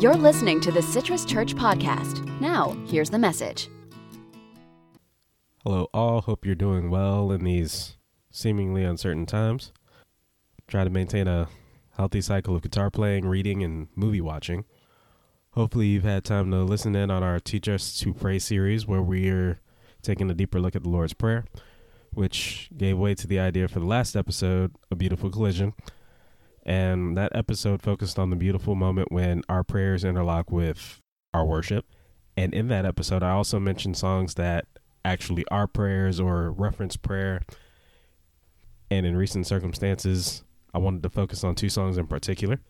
You're listening to the Citrus Church Podcast. Now, here's the message. Hello, all. Hope you're doing well in these seemingly uncertain times. Try to maintain a healthy cycle of guitar playing, reading, and movie watching. Hopefully, you've had time to listen in on our Teach Us to Pray series, where we're taking a deeper look at the Lord's Prayer, which gave way to the idea for the last episode, A Beautiful Collision. And that episode focused on the beautiful moment when our prayers interlock with our worship. And in that episode, I also mentioned songs that actually are prayers or reference prayer. And in recent circumstances, I wanted to focus on two songs in particular.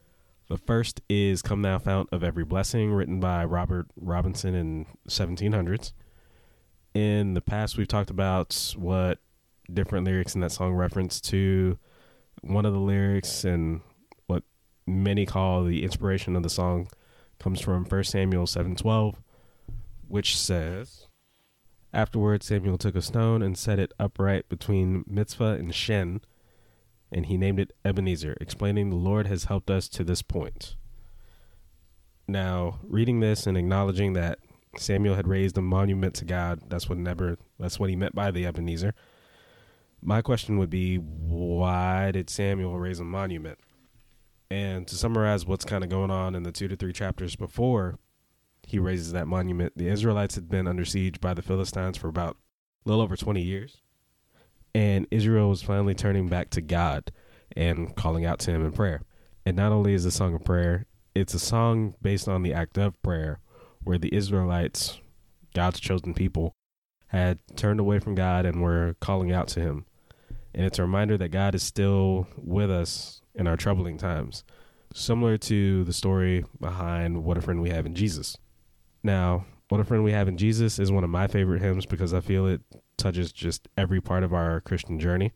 The first is Come Thou Fount of Every Blessing, written by Robert Robinson in 1700s. In the past, we've talked about what different lyrics in that song reference to one of the lyrics and many call the inspiration of the song comes from 1 Samuel 7:12 which says Afterwards Samuel took a stone and set it upright between Mizpah and Shen and he named it Ebenezer explaining the Lord has helped us to this point. Now, reading this and acknowledging that Samuel had raised a monument to God, that's what never that's what he meant by the Ebenezer my question would be why did Samuel raise a monument? And to summarize what's kind of going on in the two to three chapters before he raises that monument, the Israelites had been under siege by the Philistines for about a little over 20 years. And Israel was finally turning back to God and calling out to him in prayer. And not only is a song of prayer, it's a song based on the act of prayer where the Israelites, God's chosen people, had turned away from God and were calling out to him and it's a reminder that God is still with us in our troubling times, similar to the story behind What a Friend We Have in Jesus. Now, What a Friend We Have in Jesus is one of my favorite hymns because I feel it touches just every part of our Christian journey.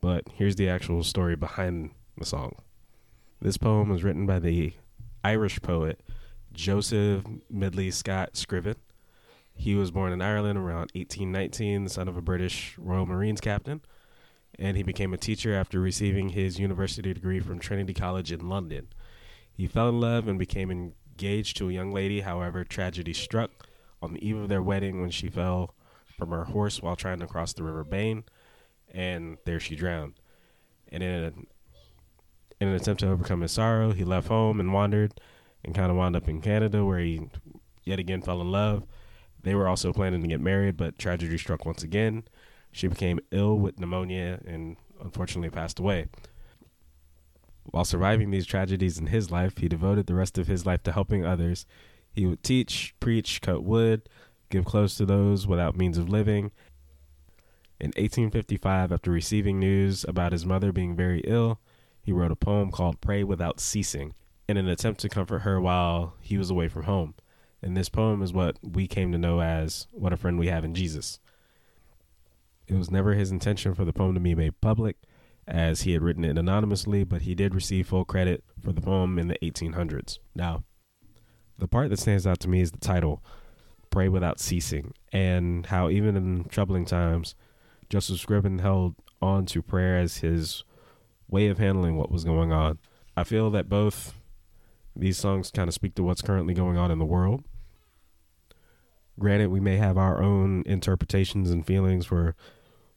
But here's the actual story behind the song. This poem was written by the Irish poet Joseph Medlicott Scriven. He was born in Ireland around 1819, the son of a British Royal Marines captain and he became a teacher after receiving his university degree from Trinity College in London. He fell in love and became engaged to a young lady. However, tragedy struck on the eve of their wedding when she fell from her horse while trying to cross the River Bain, and there she drowned. And in, a, in an attempt to overcome his sorrow, he left home and wandered and kind of wound up in Canada where he yet again fell in love. They were also planning to get married, but tragedy struck once again. She became ill with pneumonia and unfortunately passed away. While surviving these tragedies in his life, he devoted the rest of his life to helping others. He would teach, preach, cut wood, give clothes to those without means of living. In 1855, after receiving news about his mother being very ill, he wrote a poem called Pray Without Ceasing in an attempt to comfort her while he was away from home. And this poem is what we came to know as What a Friend We Have in Jesus. It was never his intention for the poem to be made public, as he had written it anonymously, but he did receive full credit for the poem in the 1800s. Now, the part that stands out to me is the title, Pray Without Ceasing, and how even in troubling times, Joseph Scriven held on to prayer as his way of handling what was going on. I feel that both these songs kind of speak to what's currently going on in the world. Granted, we may have our own interpretations and feelings for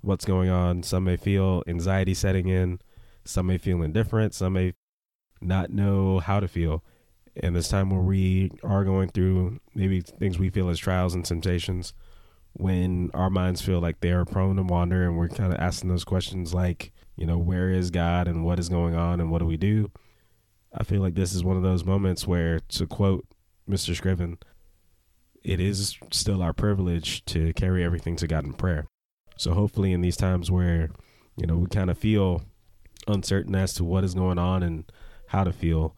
what's going on. Some may feel anxiety setting in, some may feel indifferent, some may not know how to feel. And this time where we are going through maybe things we feel as trials and temptations, when our minds feel like they are prone to wander and we're kind of asking those questions like, you know, where is God and what is going on and what do we do? I feel like this is one of those moments where, to quote Mr. Scriven, it is still our privilege to carry everything to God in prayer. So hopefully, in these times where you know we kind of feel uncertain as to what is going on and how to feel,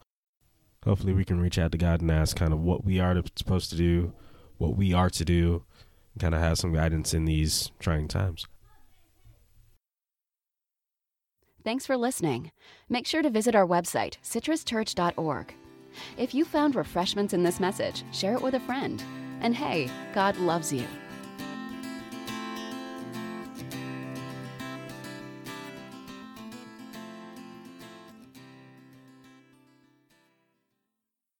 hopefully we can reach out to God and ask kind of what we are supposed to do, what we are to do, and kind of have some guidance in these trying times. Thanks for listening. Make sure to visit our website, citruschurch.org. If you found refreshments in this message, share it with a friend. And hey, God loves you.